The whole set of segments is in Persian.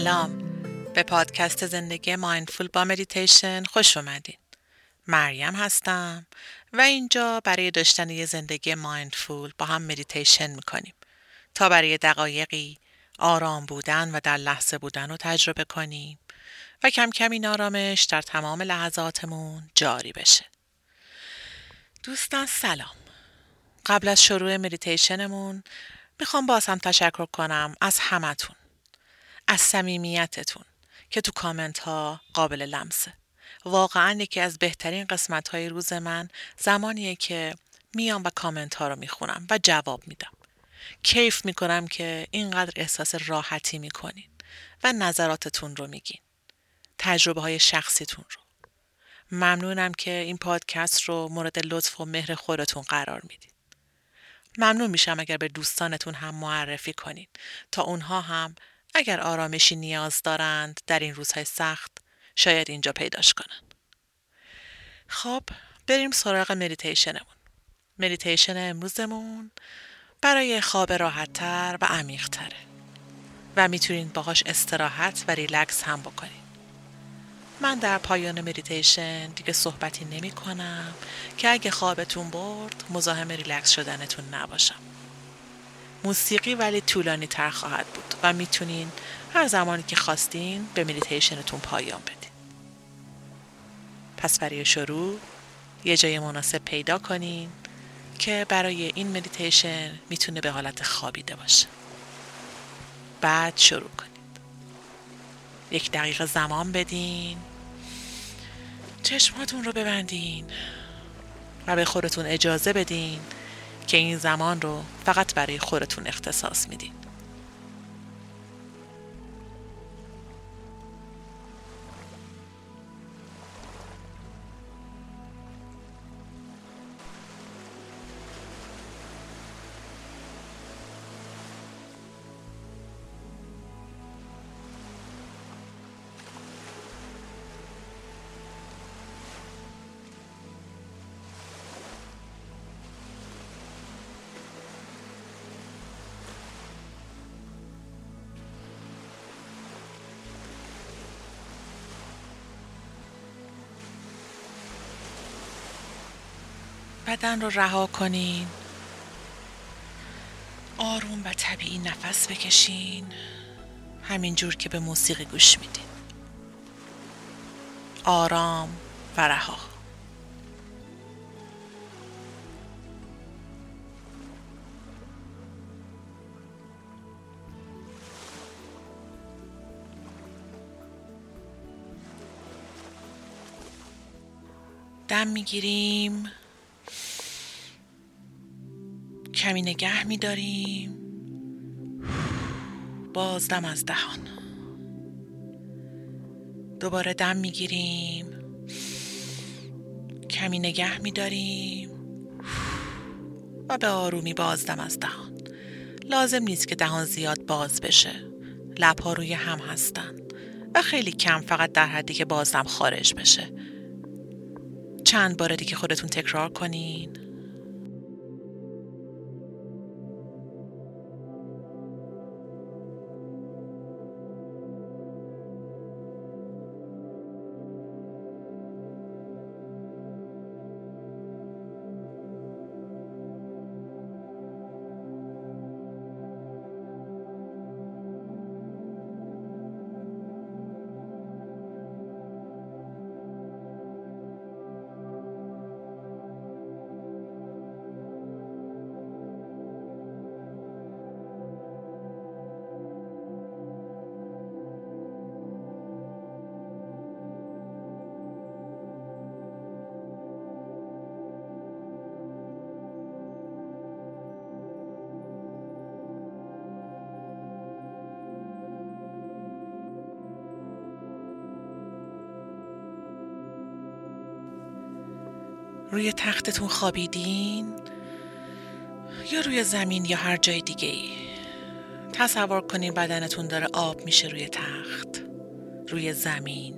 سلام. به پادکست زندگی mindful با مدیتیشن خوش اومدین. مریم هستم و اینجا برای داشتن یه زندگی mindful با هم مدیتیشن می‌کنیم. تا برای دقایقی آرام بودن و در لحظه بودن رو تجربه کنیم و کم کم این آرامش در تمام لحظاتمون جاری بشه. دوستان سلام. قبل از شروع مدیتیشنمون می‌خوام باز هم تشکر کنم از همتون. از صمیمیتتون که تو کامنت ها قابل لمسه. واقعا یکی از بهترین قسمت های روز من زمانیه که میام و کامنت ها رو می‌خونم و جواب میدم. کیف می‌کنم که اینقدر احساس راحتی می‌کنین و نظراتتون رو میگین. تجربه های شخصیتون رو. ممنونم که این پادکست رو مورد لطف و مهر خودتون قرار میدین. ممنون میشم اگر به دوستانتون هم معرفی کنین. تا اونها هم اگر آرامشی نیاز دارند در این روزهای سخت شاید اینجا پیداش کنن. خب بریم سراغ مدیتیشنمون. مدیتیشن امروزمون برای خواب راحتتر و عمیقتره و می‌تونین باهاش استراحت و ریلکس هم بکنین. من در پایان مدیتیشن دیگه صحبتی نمی کنم که اگه خوابتون برد مزاحم ریلکس شدنتون نباشم. موسیقی ولی طولانی تر خواهد بود و می‌تونین هر زمانی که خواستین به مدیتیشنتون پایان بدین. پس برای شروع یه جای مناسب پیدا کنین که برای این مدیتیشن می‌تونه به حالت خوابیده باشه. بعد شروع کنید. یک دقیقه زمان بدین. چشماتون رو ببندین و به خودتون اجازه بدین که این زمان رو فقط برای خودتون اختصاص میدین. بدن رو رها کنین. آروم و طبیعی نفس بکشین. همینجور که به موسیقی گوش میدین. آرام و رها. دم می‌گیریم. کمی نگه میداریم. باز دم از دهان. دوباره دم می‌گیریم. کمی نگه میداریم. و به آرومی بازدم از دهان. لازم نیست که دهان زیاد باز بشه. لبها روی هم هستن. و خیلی کم فقط در حدی که بازدم خارج بشه. چند بار دیگه خودتون تکرار کنین. روی تختتون خوابیدین؟ یا روی زمین یا هر جای دیگه ای؟ تصور کنین بدنتون داره آب میشه روی تخت روی زمین.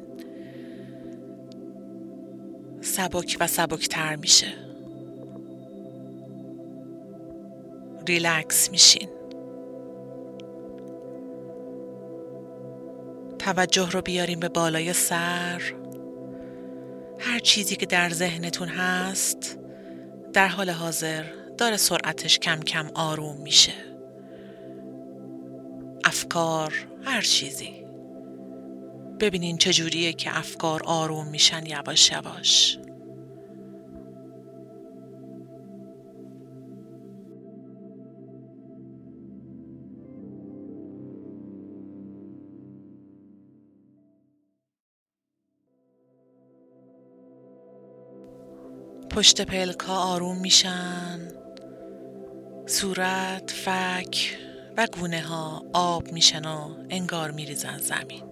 سبک و سبکتر میشه. ریلکس میشین. توجه رو بیاریم به بالای سر. هر چیزی که در ذهنتون هست در حال حاضر داره سرعتش کم کم آروم میشه. افکار هر چیزی. ببینین چجوریه که افکار آروم میشن یواش یواش. پشت پلکا آروم میشن. صورت، فک و گونه ها آب میشن و انگار میریزن زمین.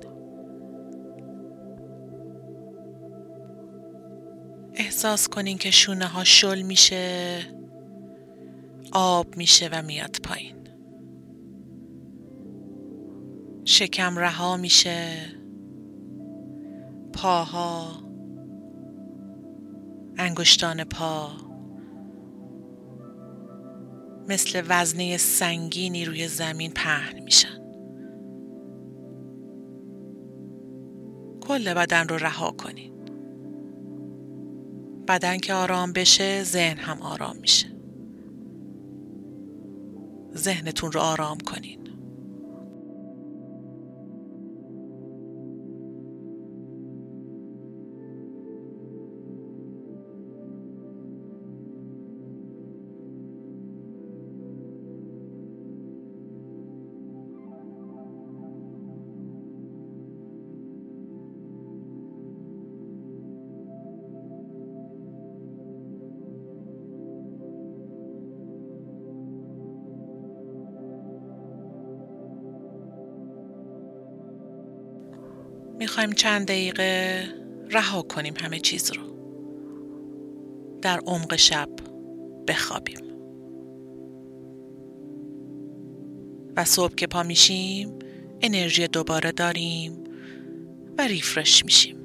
احساس کنین که شونه ها شل میشه آب میشه و میاد پایین. شکم رها میشه. پاها انگشتان پا. مثل وزنه سنگینی روی زمین پهن میشن. کل بدن رو رها کنین. بدن که آرام بشه ذهن هم آرام میشه. ذهنتون رو آرام کنین. می‌خوایم چند دقیقه رها کنیم همه چیز رو. در عمق شب بخوابیم. و صبح که پا میشیم انرژی دوباره داریم و ریفرش میشیم.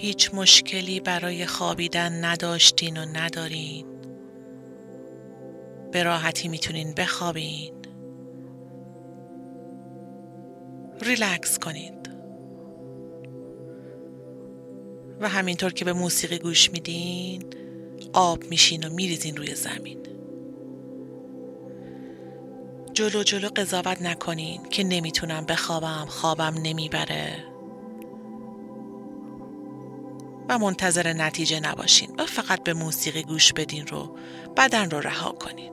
هیچ مشکلی برای خوابیدن نداشتین و ندارین. به راحتی می‌تونین بخوابین. ریلکس کنید. و همینطور که به موسیقی گوش میدین آب میشین و میریزین روی زمین. جلو جلو قضاوت نکنین که نمی‌تونم بخوابم خوابم نمی‌بره. و منتظر نتیجه نباشین. و فقط به موسیقی گوش بدین رو بدن رو رها کنین.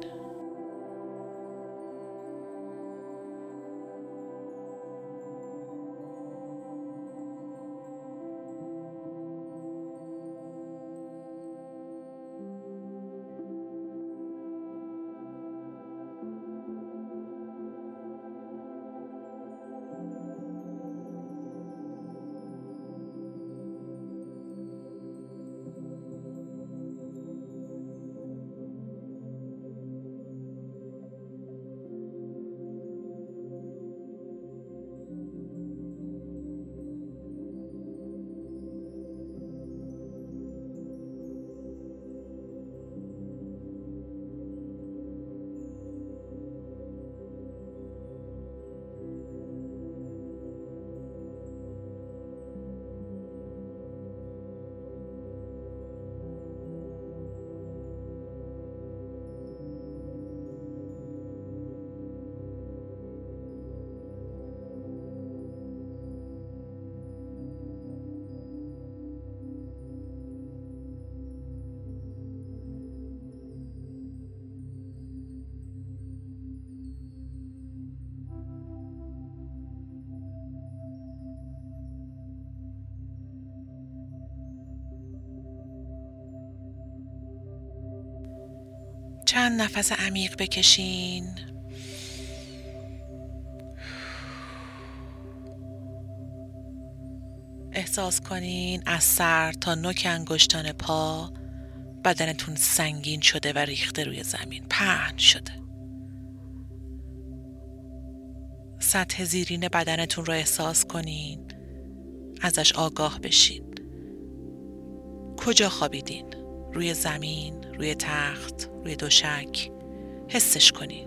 چند نفس عمیق بکشین. احساس کنین از سر تا نوک انگشتان پا بدنتون سنگین شده و ریخته روی زمین. پهن شده. سطح زیرین بدنتون رو احساس کنین. ازش آگاه بشین. کجا خوابیدین؟ روی زمین، روی تخت، روی دوشک حسش کنین.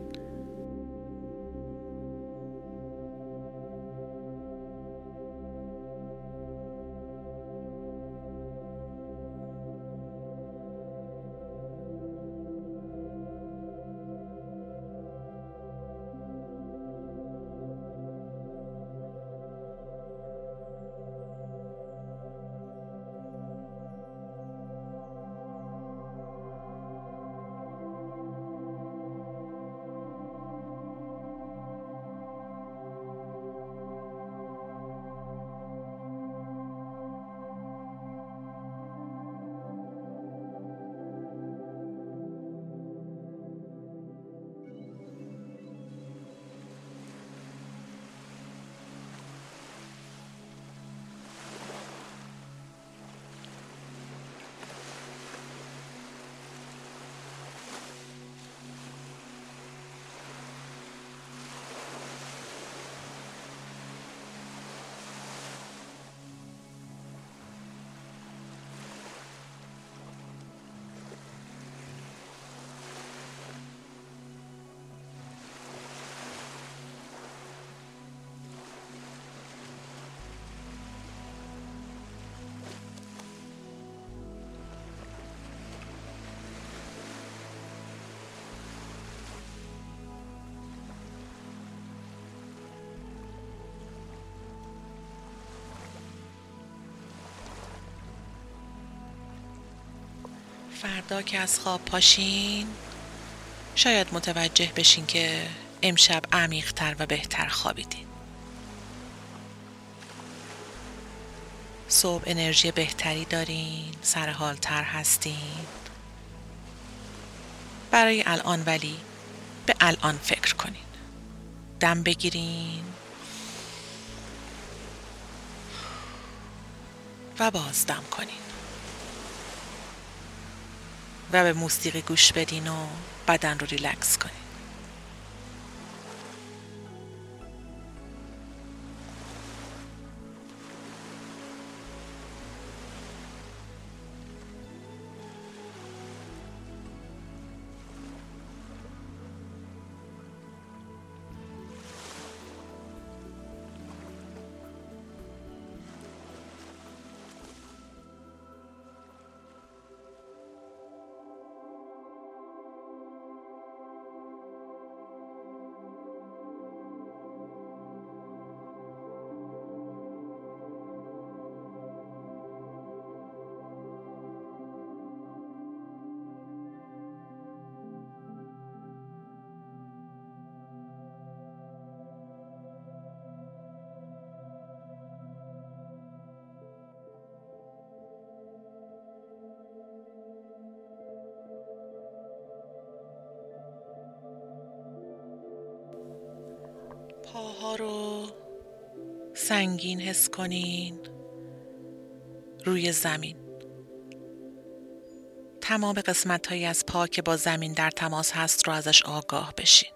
فردا که از خواب پاشین شاید متوجه بشین که امشب عمیقتر و بهتر خوابیدین. صبح انرژی بهتری دارین سرحالتر هستین. برای الان ولی به الان فکر کنین. دم بگیرین. و بازدم کنین. و به موسیقی گوش بدین و بدن رو ریلکس کنین. پاها رو سنگین حس کنین روی زمین. تمام قسمت هایی از پا که با زمین در تماس هست رو ازش آگاه بشین.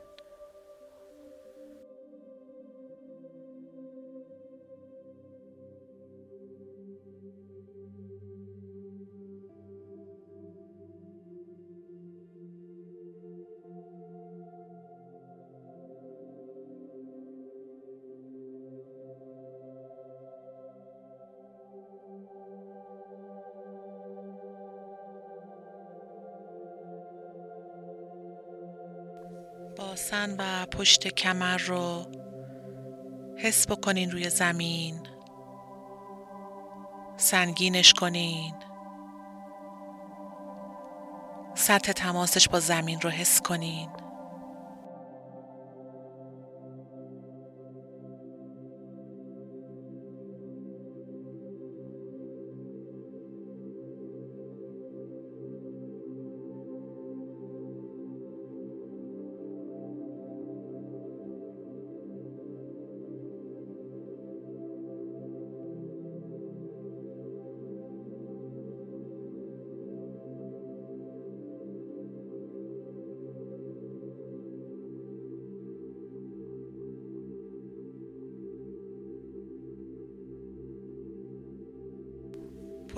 باسن و پشت کمر رو حس بکنین روی زمین. سنگینش کنین. سطح تماسش با زمین رو حس کنین.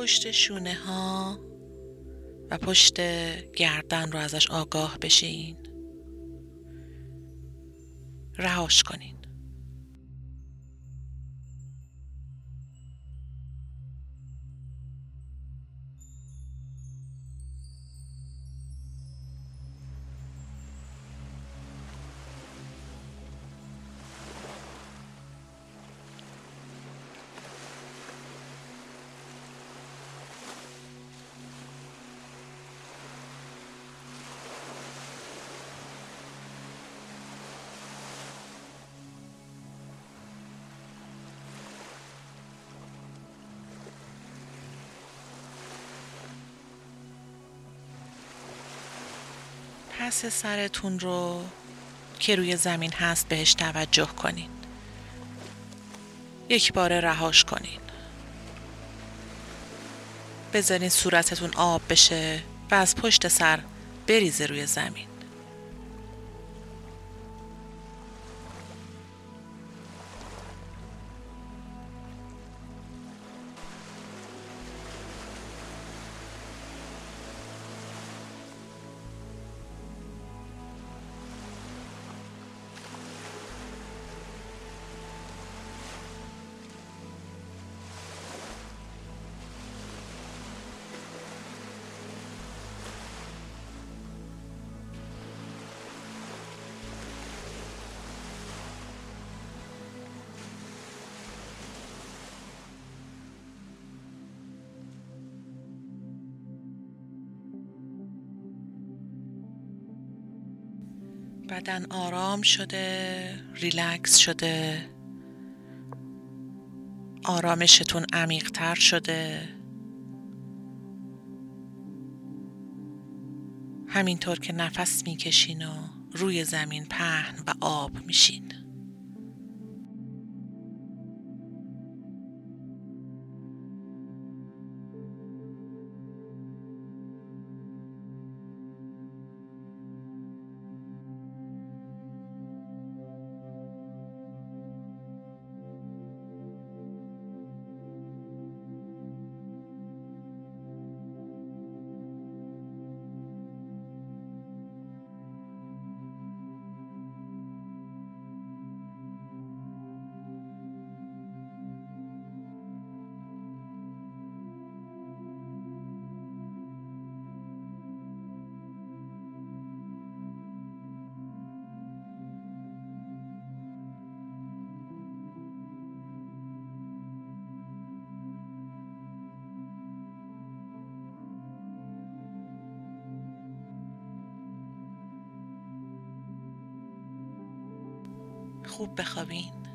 پشت شونه ها و پشت گردن رو ازش آگاه بشین. رهاش کنین. پس سرتون رو که روی زمین هست بهش توجه کنین. یک بار رهاش کنین. بذارین صورتتون آب بشه و از پشت سر بریزه روی زمین. بدن آرام شده ریلکس شده آرامشتون عمیقتر شده. همینطور که نفس می‌کشین و روی زمین پهن و آب میشین. خوب بخوابین.